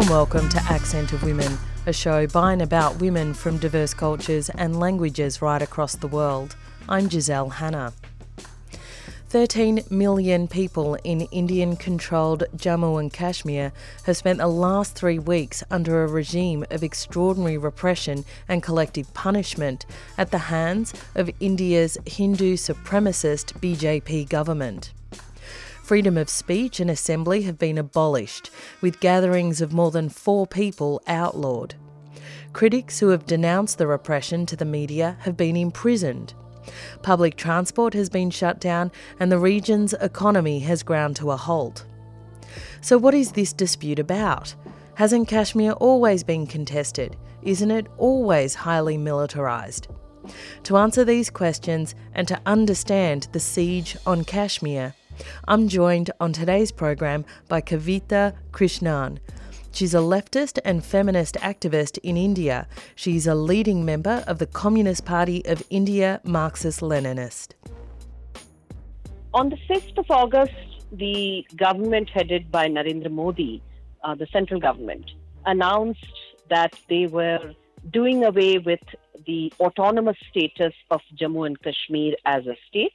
And welcome to Accent of Women, a show by and about women from diverse cultures and languages right across the world. I'm Giselle Hanna. 13 million people in Indian controlled Jammu and Kashmir have spent the last three weeks under a regime of extraordinary repression and collective punishment at the hands of India's Hindu supremacist BJP government. Freedom of speech and assembly have been abolished, with gatherings of more than four people outlawed. Critics who have denounced the repression to the media have been imprisoned. Public transport has been shut down and the region's economy has ground to a halt. So, what is this dispute about? Hasn't Kashmir always been contested? Isn't it always highly militarised? To answer these questions and to understand the siege on Kashmir, I'm joined on today's program by Kavita Krishnan, She's a leftist and feminist activist in India. She's a leading member of the Communist Party of India Marxist Leninist. On the 5th of August, the government headed by Narendra Modi, uh, the central government, announced that they were doing away with the autonomous status of Jammu and Kashmir as a state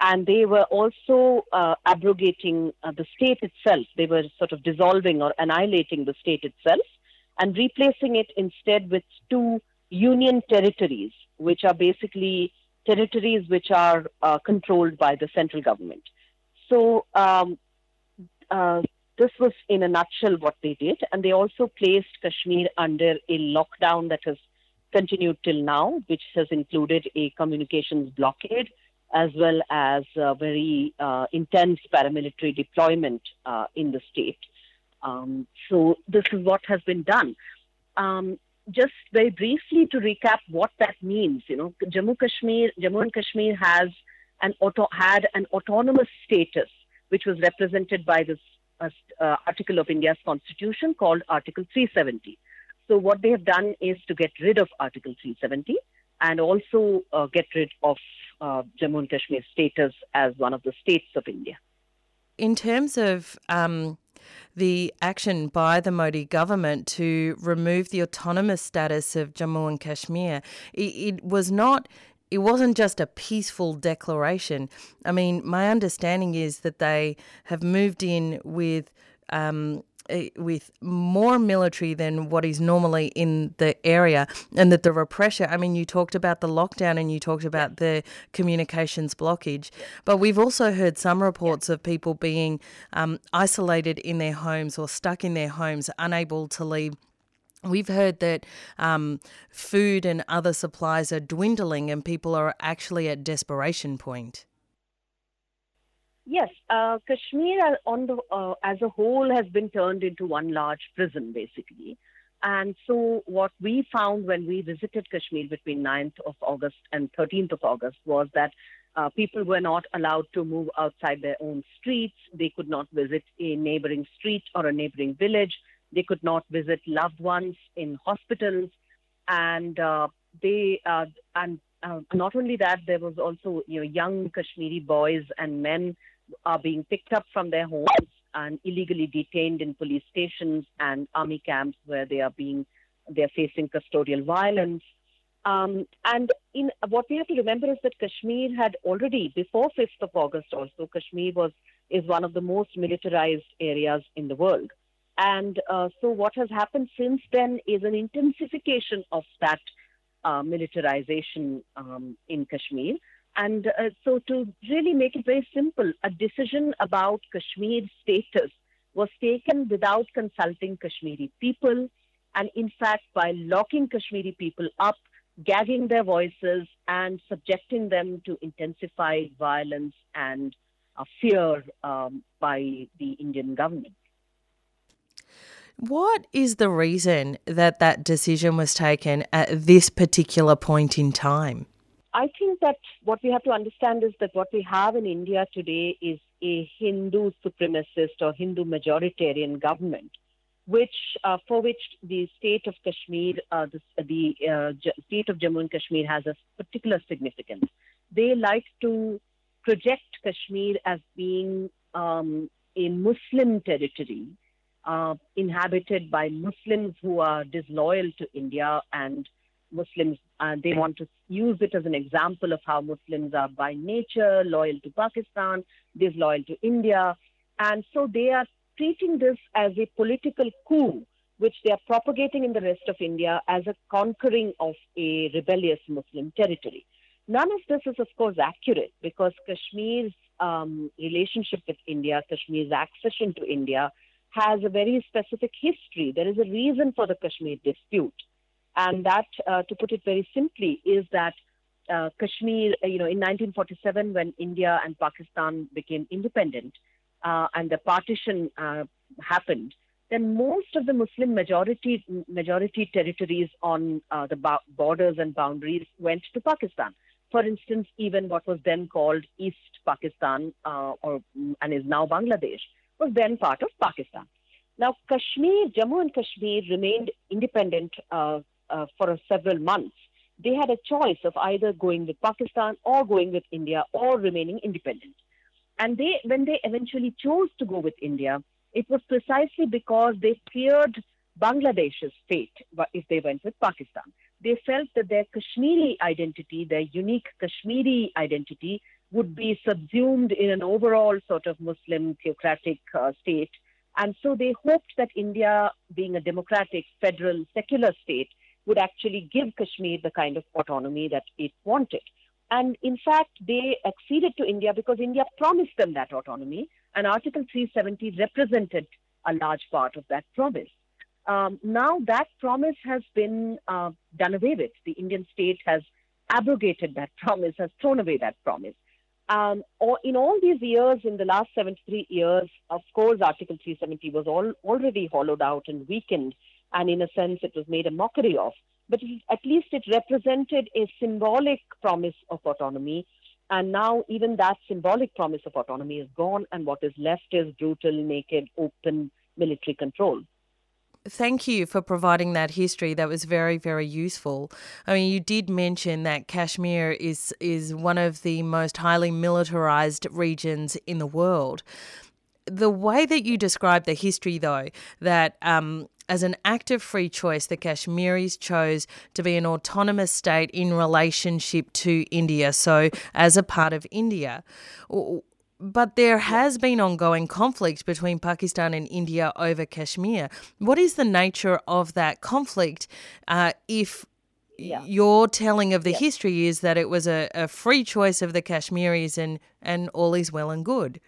and they were also uh, abrogating uh, the state itself. They were sort of dissolving or annihilating the state itself and replacing it instead with two union territories, which are basically territories which are uh, controlled by the central government. So um, uh, this was, in a nutshell, what they did, and they also placed Kashmir under a lockdown that has continued till now, which has included a communications blockade as well as very uh, intense paramilitary deployment uh, in the state. Um, so this is what has been done. Um, just very briefly to recap what that means, you know, Jammu Kashmir, Jammu and Kashmir has an auto, had an autonomous status, which was represented by this uh, uh, article of India's constitution called Article 370. So what they have done is to get rid of Article 370 and also uh, get rid of uh, Jammu and Kashmir's status as one of the states of India. In terms of um, the action by the Modi government to remove the autonomous status of Jammu and Kashmir, it, it was not it wasn't just a peaceful declaration. I mean, my understanding is that they have moved in with um, with more military than what is normally in the area, and that the repression. I mean, you talked about the lockdown and you talked about the communications blockage, but we've also heard some reports of people being um, isolated in their homes or stuck in their homes, unable to leave. We've heard that um, food and other supplies are dwindling and people are actually at desperation point. Yes, uh, Kashmir on the uh, as a whole has been turned into one large prison, basically. And so, what we found when we visited Kashmir between 9th of August and 13th of August was that uh, people were not allowed to move outside their own streets. They could not visit a neighboring street or a neighboring village. They could not visit loved ones in hospitals, and uh, they uh, and uh, not only that, there was also you know young Kashmiri boys and men are being picked up from their homes and illegally detained in police stations and army camps where they are being they're facing custodial violence. Um, and in what we have to remember is that Kashmir had already before 5th of August also Kashmir was is one of the most militarized areas in the world. And uh, so what has happened since then is an intensification of that uh, militarization um, in Kashmir. And uh, so, to really make it very simple, a decision about Kashmir's status was taken without consulting Kashmiri people, and in fact, by locking Kashmiri people up, gagging their voices, and subjecting them to intensified violence and uh, fear um, by the Indian government. What is the reason that that decision was taken at this particular point in time? I think that what we have to understand is that what we have in India today is a Hindu supremacist or Hindu majoritarian government, which uh, for which the state of Kashmir, uh, the, the uh, state of Jammu and Kashmir has a particular significance. They like to project Kashmir as being um, a Muslim territory uh, inhabited by Muslims who are disloyal to India and Muslims. Uh, they want to use it as an example of how Muslims are by nature loyal to Pakistan, disloyal to India. And so they are treating this as a political coup, which they are propagating in the rest of India as a conquering of a rebellious Muslim territory. None of this is, of course, accurate because Kashmir's um, relationship with India, Kashmir's accession to India, has a very specific history. There is a reason for the Kashmir dispute. And that, uh, to put it very simply, is that uh, Kashmir, uh, you know, in 1947, when India and Pakistan became independent uh, and the partition uh, happened, then most of the Muslim majority majority territories on uh, the borders and boundaries went to Pakistan. For instance, even what was then called East Pakistan, or and is now Bangladesh, was then part of Pakistan. Now, Kashmir, Jammu and Kashmir remained independent uh, uh, for several months. They had a choice of either going with Pakistan or going with India or remaining independent. And they, when they eventually chose to go with India, it was precisely because they feared Bangladesh's fate if they went with Pakistan. They felt that their Kashmiri identity, their unique Kashmiri identity, would be subsumed in an overall sort of Muslim theocratic uh, state. And so they hoped that India, being a democratic, federal, secular state, would actually give Kashmir the kind of autonomy that it wanted. And in fact, they acceded to India because India promised them that autonomy, and Article 370 represented a large part of that promise. Um, now that promise has been uh, done away with. The Indian state has abrogated that promise, has thrown away that promise. Um, or in all these years, in the last 73 years, of course, Article 370 was all, already hollowed out and weakened, and in a sense, it was made a mockery of. But at least it represented a symbolic promise of autonomy. And now, even that symbolic promise of autonomy is gone, and what is left is brutal, naked, open military control thank you for providing that history. That was very, very useful. I mean, you did mention that Kashmir is is one of the most highly militarized regions in the world. The way that you describe the history, though, that um, as an act of free choice, the Kashmiris chose to be an autonomous state in relationship to India, so as a part of India. But there has been ongoing conflict between Pakistan and India over Kashmir. What is the nature of that conflict uh, if yeah. your telling of the yeah. history is that it was a, a, free choice of the Kashmiris and, and all is well and good?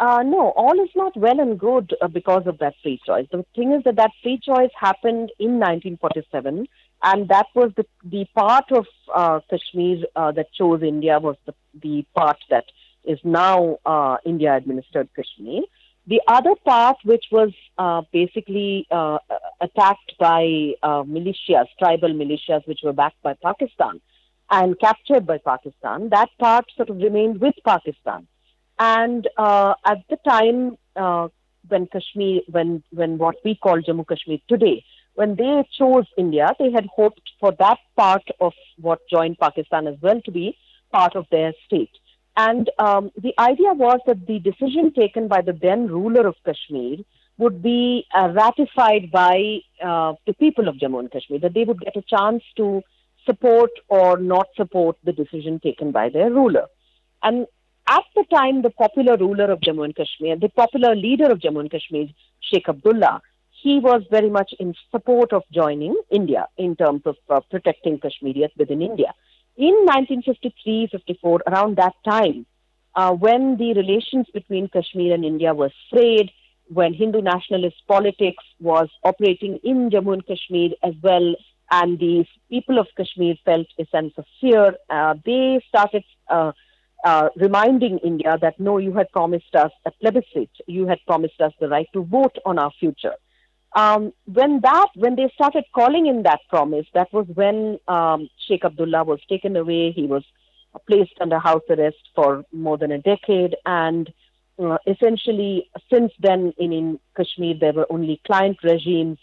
Uh, no, all is not well and good uh, because of that free choice. The thing is that that free choice happened in 1947, and that was the, the part of uh, Kashmir uh, that chose India was the, the part that is now uh, India administered Kashmir. The other part, which was uh, basically attacked by militias, tribal militias, which were backed by Pakistan and captured by Pakistan, that part sort of remained with Pakistan. And uh, at the time uh, when Kashmir, when, when what we call Jammu Kashmir today, when they chose India, they had hoped for that part of what joined Pakistan as well to be part of their state. And um, the idea was that the decision taken by the then ruler of Kashmir would be uh, ratified by uh, the people of Jammu and Kashmir, that they would get a chance to support or not support the decision taken by their ruler. And at the time, the popular ruler of Jammu and Kashmir, the popular leader of Jammu and Kashmir, Sheikh Abdullah, he was very much in support of joining India in terms of uh, protecting Kashmiris within India. In 1953 54, around that time, uh, when the relations between Kashmir and India were frayed, when Hindu nationalist politics was operating in Jammu and Kashmir as well, and the people of Kashmir felt a sense of fear, uh, they started uh, reminding India that no, you had promised us a plebiscite, you had promised us the right to vote on our future um, when that when they started calling in that promise, that was when um, Sheikh Abdullah was taken away. He was placed under house arrest for more than a decade, and uh, essentially since then in, in Kashmir there were only client regimes.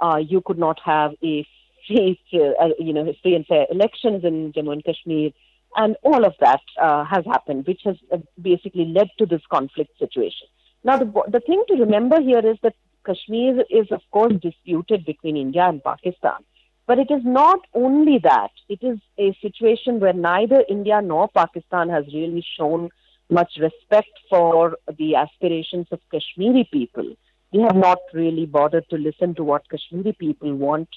Uh, you could not have a free, uh, you know, free and fair elections in Jammu and Kashmir, and all of that uh, has happened, which has uh, basically led to this conflict situation. Now, the, the thing to remember here is that Kashmir is, of course, disputed between India and Pakistan. But it is not only that, it is a situation where neither India nor Pakistan has really shown much respect for the aspirations of Kashmiri people. They have not really bothered to listen to what Kashmiri people want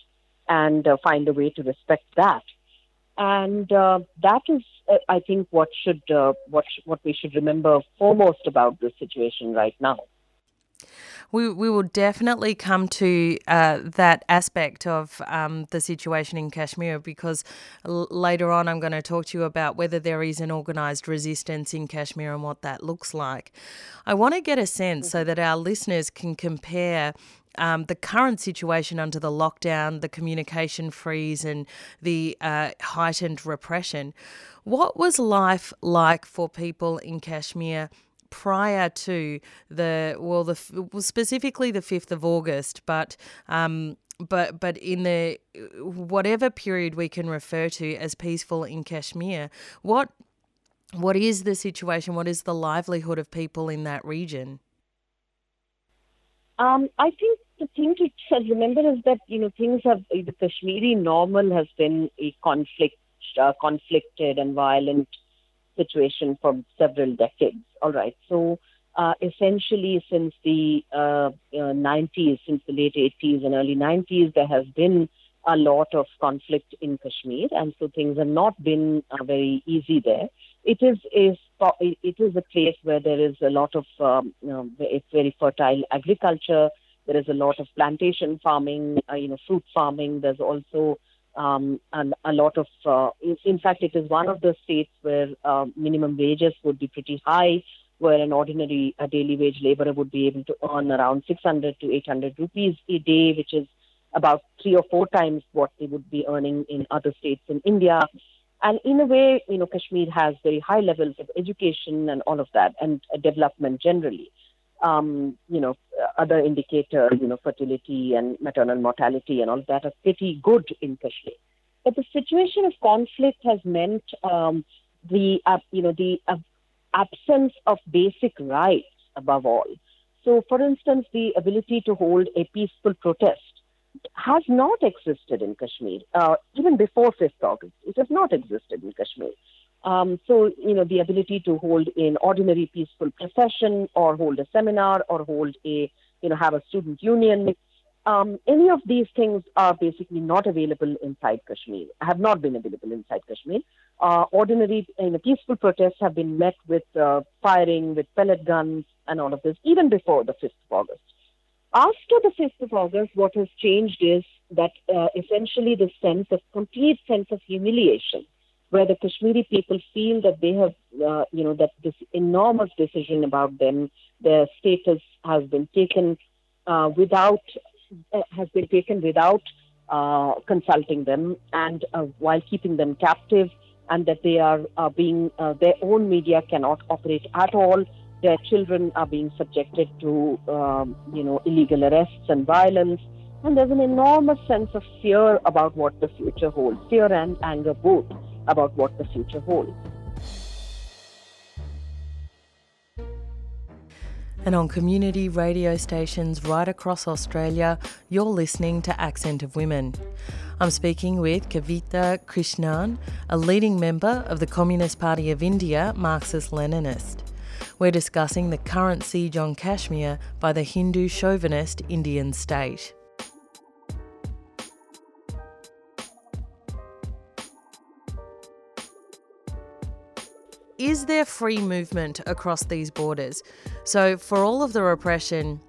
and uh, find a way to respect that. And uh, that is, uh, I think, what should uh, what sh- what we should remember foremost about this situation right now we, we will definitely come to uh, that aspect of um, the situation in Kashmir because l- later on I'm going to talk to you about whether there is an organised resistance in Kashmir and what that looks like. I want to get a sense so that our listeners can compare um, the current situation under the lockdown, the communication freeze, and the uh, heightened repression. What was life like for people in Kashmir prior to the well, the specifically the fifth of August, but. Um, but but in the whatever period we can refer to as peaceful in Kashmir, what what is the situation? What is the livelihood of people in that region? Um, I think the thing to remember is that you know things have the Kashmiri normal has been a conflict, uh, conflicted and violent situation for several decades. All right. So uh, essentially, since the uh, 90s, since the late 80s and early 90s, there has been a lot of conflict in Kashmir, and so things have not been uh, very easy there. It is a it is a place where there is a lot of um, you know, it's very fertile agriculture. There is a lot of plantation farming, uh, you know, fruit farming. There's also um, and a lot of, uh, in, in, fact, it is one of the states where uh, minimum wages would be pretty high, where an ordinary a daily wage laborer would be able to earn around 600 to 800 rupees a day, which is about three or four times what they would be earning in other states in India. And in a way, you know, Kashmir has very high levels of education and all of that, and uh, development generally um, you know, other indicators, you know, fertility and maternal mortality and all that are pretty good in Kashmir. But the situation of conflict has meant um, the, uh, you know, the uh, absence of basic rights above all. So, for instance, the ability to hold a peaceful protest has not existed in Kashmir, uh, even before 5th August. It has not existed in Kashmir. Um, so, you know, the ability to hold an ordinary peaceful procession or hold a seminar or hold a, you know, have a student union, um, any of these things are basically not available inside Kashmir, have not been available inside Kashmir. Uh, ordinary, you know, peaceful protests have been met with uh, firing, with pellet guns, and all of this, even before the 5th of August. After the 5th of August, what has changed is that uh, essentially the sense of complete sense of humiliation where the Kashmiri people feel that they have, uh, you know, that this enormous decision about them, their status has been taken uh, without, uh, has been taken without uh, consulting them and uh, while keeping them captive, and that they are being, their own media cannot operate at all. Their children are being subjected to, um, you know, illegal arrests and violence. And there's an enormous sense of fear about what the future holds, fear and anger both about what the future holds. And on community radio stations right across Australia, you're listening to Accent of Women. I'm speaking with Kavita Krishnan, a leading member of the Communist Party of India, Marxist Leninist. We're discussing the current siege on Kashmir by the Hindu chauvinist Indian state. is there free movement across these borders? So, for all of the repression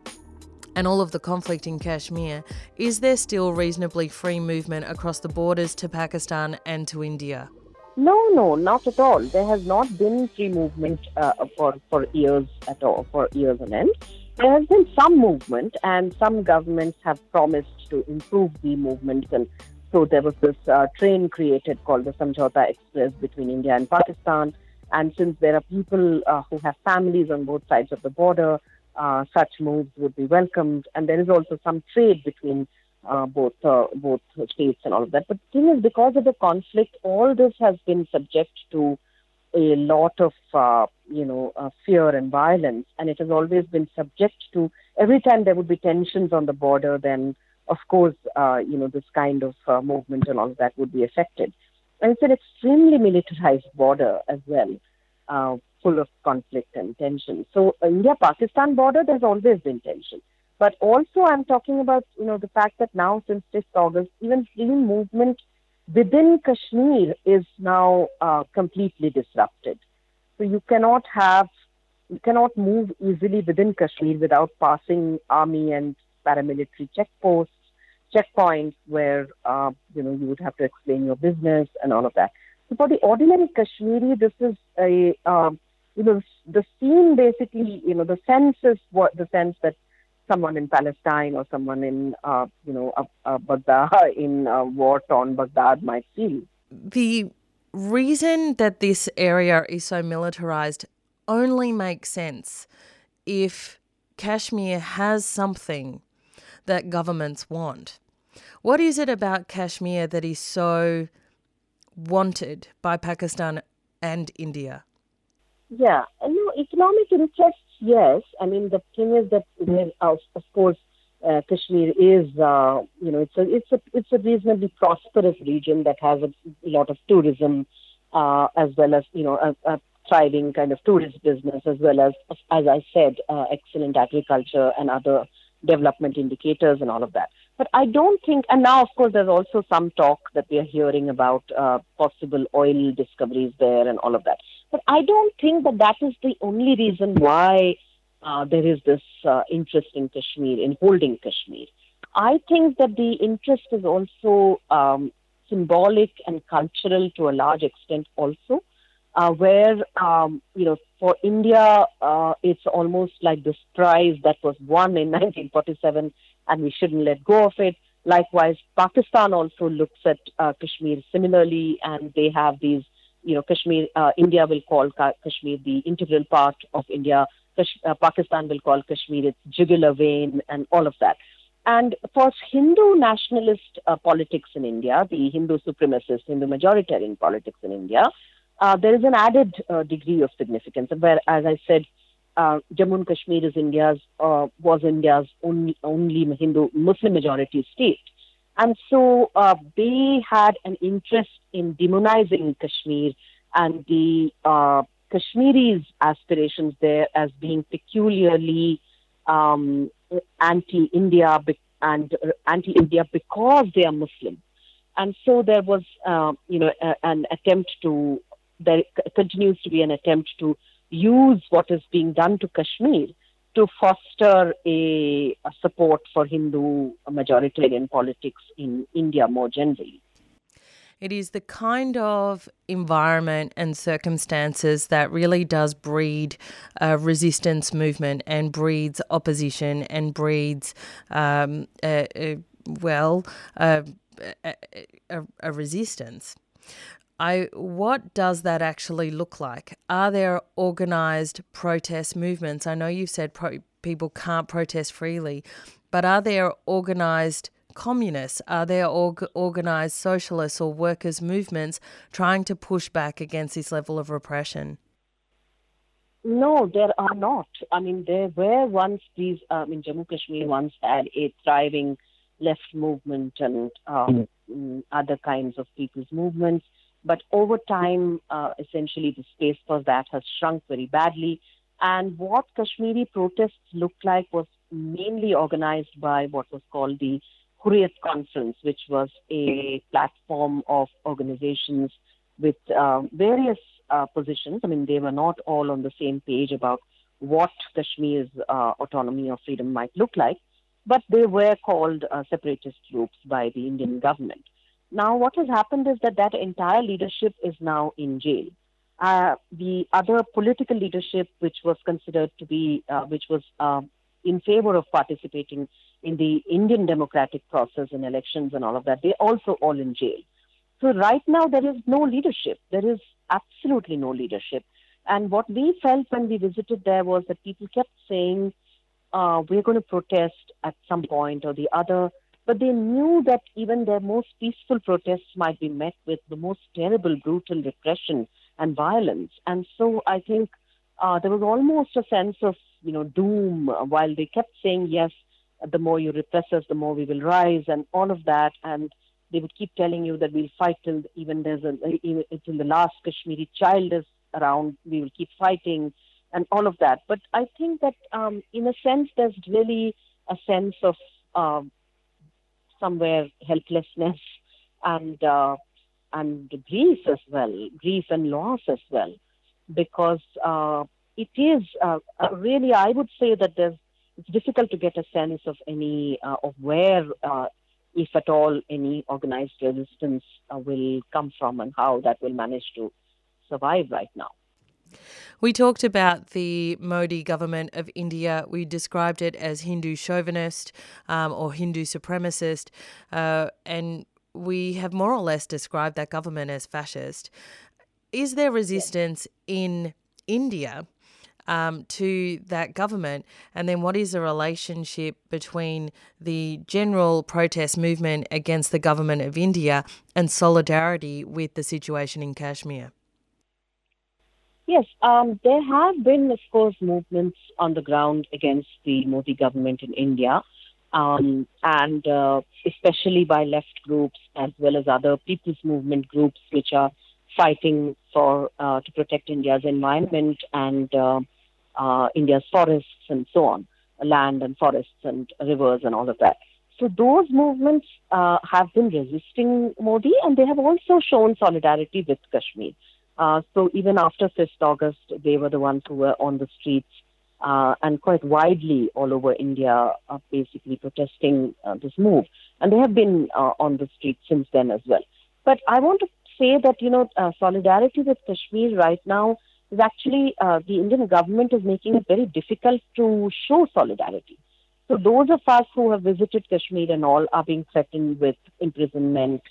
and all of the conflict in Kashmir, is there still reasonably free movement across the borders to Pakistan and to India? No, no, not at all. There has not been free movement uh, for, for years at all, for years on end. There has been some movement, and some governments have promised to improve the movement. And so there was this uh, train created called the Samjhauta Express between India and Pakistan. And since there are people uh, who have families on both sides of the border, uh, such moves would be welcomed. And there is also some trade between uh, both uh, both states and all of that. But the thing is, because of the conflict, all this has been subject to a lot of, uh, you know, uh, fear and violence, and it has always been subject to. Every time there would be tensions on the border, then of course, uh, you know, this kind of uh, movement and all of that would be affected. And it's an extremely militarized border as well, full of conflict and tension. So, India-Pakistan border, there's always been tension. But also, I'm talking about, you know, the fact that now since this August, even free movement within Kashmir is now uh, completely disrupted. So you cannot have, you cannot move easily within Kashmir without passing army and paramilitary checkposts, checkpoints where uh, you know you would have to explain your business and all of that. So for the ordinary Kashmiri, this is a um, you know the scene basically you know the sense is what the sense that someone in Palestine or someone in uh, you know uh, uh, Baghdad in uh, war-torn Baghdad might feel. The reason that this area is so militarized only makes sense if Kashmir has something that governments want. What is it about Kashmir that is so wanted by Pakistan and India? Yeah, no, economic interests, yes. I mean, the thing is that, of, course, uh, Kashmir is, uh, you know, it's a it's a it's a reasonably prosperous region that has a lot of tourism, uh, as well as you know a, a, thriving kind of tourist business, as well as as I said, uh, excellent agriculture and other development indicators and all of that. But I don't think, and now of course there's also some talk that we are hearing about uh, possible oil discoveries there and all of that. But I don't think that that is the only reason why uh, there is this uh, interest in Kashmir, in holding Kashmir. I think that the interest is also um, symbolic and cultural to a large extent also uh, where um, you know for India uh, it's almost like this prize that was won in 1947, and we shouldn't let go of it. Likewise, Pakistan also looks at uh, Kashmir similarly, and they have these. You know, Kashmir. Uh, India will call Kashmir the integral part of India. Kash- uh, Pakistan will call Kashmir its jugular vein, and all of that. And for Hindu nationalist uh, politics in India, the Hindu supremacist, Hindu majoritarian politics in India, uh, there is an added uh, degree of significance. Where, as I said, uh, Jammu and Kashmir is India's was India's only only Hindu Muslim majority state, and so uh, they had an interest in demonizing Kashmir and the uh, Kashmiris' aspirations there as being peculiarly um, anti-India and anti-India because they are Muslim. And so there was, uh, you know, a, an attempt to there continues to be an attempt to use what is being done to Kashmir to foster a, a support for Hindu majoritarian politics in India more generally. It is the kind of environment and circumstances that really does breed a resistance movement and breeds opposition and breeds, um, well, a, a, a resistance. I, what does that actually look like? Are there organized protest movements? I know you've said pro- people can't protest freely, but are there organized communists? Are there org- organized socialists or workers' movements trying to push back against this level of repression? No, there are not. I mean, there were once these, um, in Jammu Kashmir once had a thriving left movement and um, mm. other kinds of people's movements. But over time, uh, essentially, the space for that has shrunk very badly. And what Kashmiri protests looked like was mainly organized by what was called the Hurriyat Conference, which was a platform of organizations with uh, various uh, positions. I mean, they were not all on the same page about what Kashmir's uh, autonomy or freedom might look like, but they were called uh, separatist groups by the Indian government. Now, what has happened is that that entire leadership is now in jail. Uh, the other political leadership, which was considered to be, uh, which was uh, in favor of participating in the Indian democratic process and elections and all of that, they're also all in jail. So right now there is no leadership. There is absolutely no leadership. And what we felt when we visited there was that people kept saying, uh, we're going to protest at some point or the other but they knew that even their most peaceful protests might be met with the most terrible, brutal repression and violence. And so I think uh, there was almost a sense of you know doom while they kept saying yes, the more you repress us, the more we will rise, and all of that. And they would keep telling you that we'll fight till even there's a till the last Kashmiri child is around. We will keep fighting, and all of that. But I think that um, in a sense, there's really a sense of uh, somewhere helplessness and uh, and grief as well, grief and loss as well, because uh, it is uh, really I would say that there's it's difficult to get a sense of any uh, of where, uh, if at all, any organized resistance uh, will come from and how that will manage to survive right now. We talked about the Modi government of India. We described it as Hindu chauvinist um, or Hindu supremacist, uh, and we have more or less described that government as fascist. Is there resistance in India um, to that government? And then what is the relationship between the general protest movement against the government of India and solidarity with the situation in Kashmir? Yes, um, there have been, of course, movements on the ground against the Modi government in India, um, and uh, especially by left groups as well as other people's movement groups, which are fighting for uh, to protect India's environment and uh, uh, India's forests and so on, land and forests and rivers and all of that. So those movements uh, have been resisting Modi, and they have also shown solidarity with Kashmir. Uh, so even after 5th August, they were the ones who were on the streets uh, and quite widely all over India, uh, basically protesting uh, this move. And they have been uh, on the streets since then as well. But I want to say that, you know, solidarity with Kashmir right now is actually the Indian government is making it very difficult to show solidarity. So those of us who have visited Kashmir and all are being threatened with imprisonment,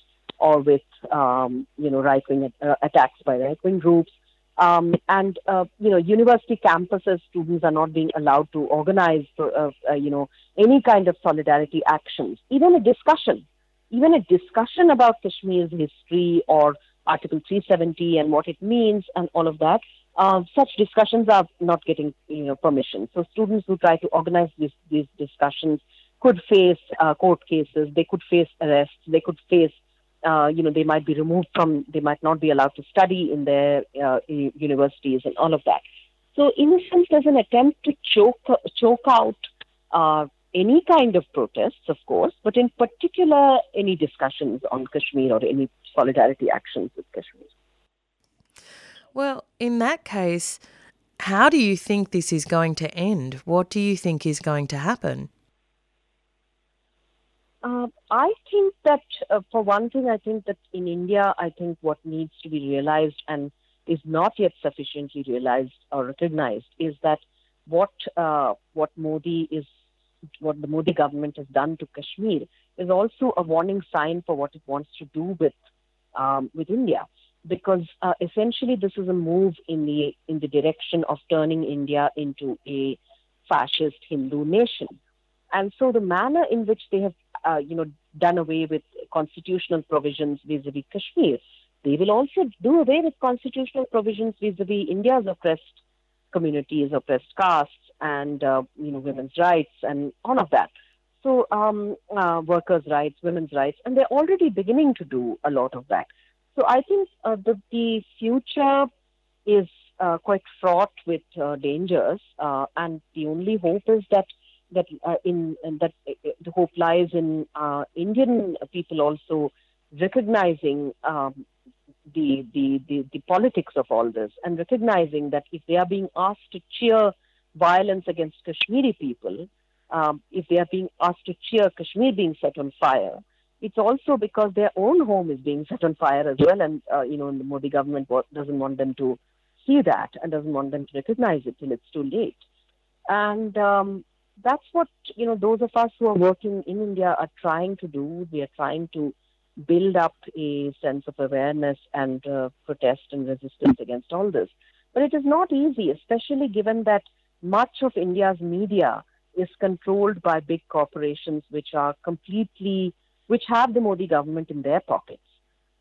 or with um, you know right wing uh, attacks by right wing groups. Um, and uh, you know, university campuses, students are not being allowed to organize, uh, uh, you know, any kind of solidarity actions. Even a discussion, even a discussion about Kashmir's history or Article 370 and what it means and all of that. Uh, such discussions are not getting, you know, permission. So students who try to organize these these discussions could face uh, court cases. They could face arrests. They could face uh, you know, they might be removed from, they might not be allowed to study in their uh, universities and all of that. So, in a sense, there's an attempt to choke, choke out uh, any kind of protests, of course, but in particular, any discussions on Kashmir or any solidarity actions with Kashmir. Well, in that case, how do you think this is going to end? What do you think is going to happen? Uh, I think that, uh, for one thing, I think that in India, I think what needs to be realized and is not yet sufficiently realized or recognized is that what uh, what Modi is, what the Modi government has done to Kashmir is also a warning sign for what it wants to do with um, with India, because uh, essentially this is a move in the in the direction of turning India into a fascist Hindu nation. And so the manner in which they have uh, you know, done away with constitutional provisions vis-a-vis Kashmir. They will also do away with constitutional provisions vis-a-vis India's oppressed communities, oppressed castes, and uh, you know, women's rights and all of that. So, um, uh, workers' rights, women's rights, and they're already beginning to do a lot of that. So, I think uh, the, the future is uh, quite fraught with uh, dangers, uh, and the only hope is that that uh, in, that uh, the hope lies in uh, Indian people also recognizing um, the, the, the the politics of all this and recognizing that if they are being asked to cheer violence against Kashmiri people, um, if they are being asked to cheer Kashmir being set on fire, it's also because their own home is being set on fire as well, and uh, you know the Modi government doesn't want them to see that and doesn't want them to recognize it till it's too late. And um, that's what you know those of us who are working in India are trying to do. We are trying to build up a sense of awareness and uh, protest and resistance against all this. But it is not easy, especially given that much of India's media is controlled by big corporations which are completely which have the Modi government in their pockets.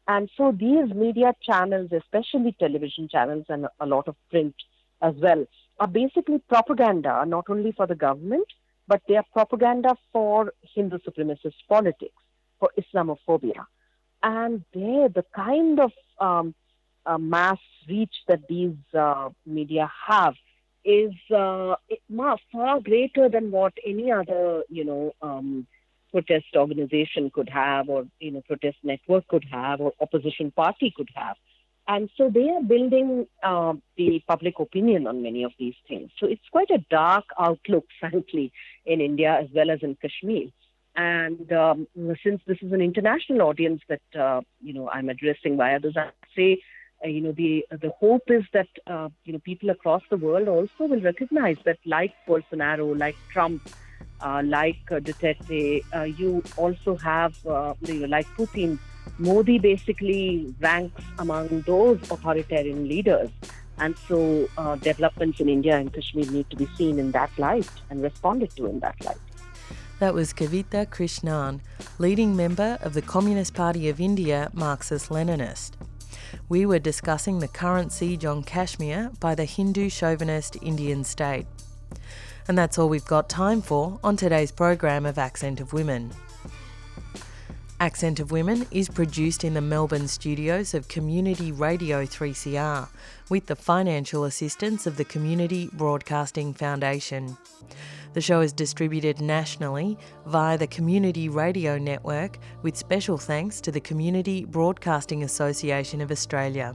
And so these media channels, especially television channels and a lot of print as well, are basically propaganda, not only for the government, but they are propaganda for Hindu supremacist politics, for Islamophobia. And there, the kind of um, uh, mass reach that these uh, media have is uh, far greater than what any other, you know, um, protest organization could have, or you know, protest network could have, or opposition party could have. And so they are building uh, the public opinion on many of these things. So it's quite a dark outlook, frankly, in India as well as in Kashmir. And um, since this is an international audience that uh, you know I'm addressing via this, I say, uh, you know, the the hope is that uh, you know people across the world also will recognize that, like Bolsonaro, like Trump, uh, like uh, Duterte, uh, you also have, uh, like Putin, Modi basically ranks among those authoritarian leaders. And so uh, developments in India and Kashmir need to be seen in that light and responded to in that light. That was Kavita Krishnan, leading member of the Communist Party of India Marxist Leninist. We were discussing the current siege on Kashmir by the Hindu chauvinist Indian state. And that's all we've got time for on today's program of Accent of Women. Accent of Women is produced in the Melbourne studios of Community Radio 3CR with the financial assistance of the Community Broadcasting Foundation. The show is distributed nationally via the Community Radio Network with special thanks to the Community Broadcasting Association of Australia.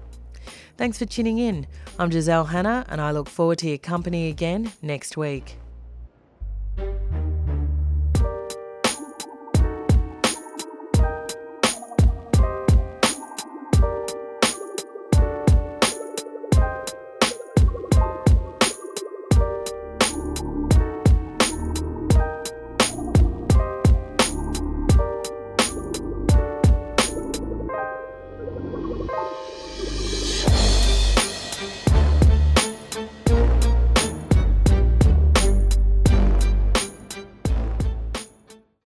Thanks for tuning in. I'm Giselle Hanna, and I look forward to your company again next week.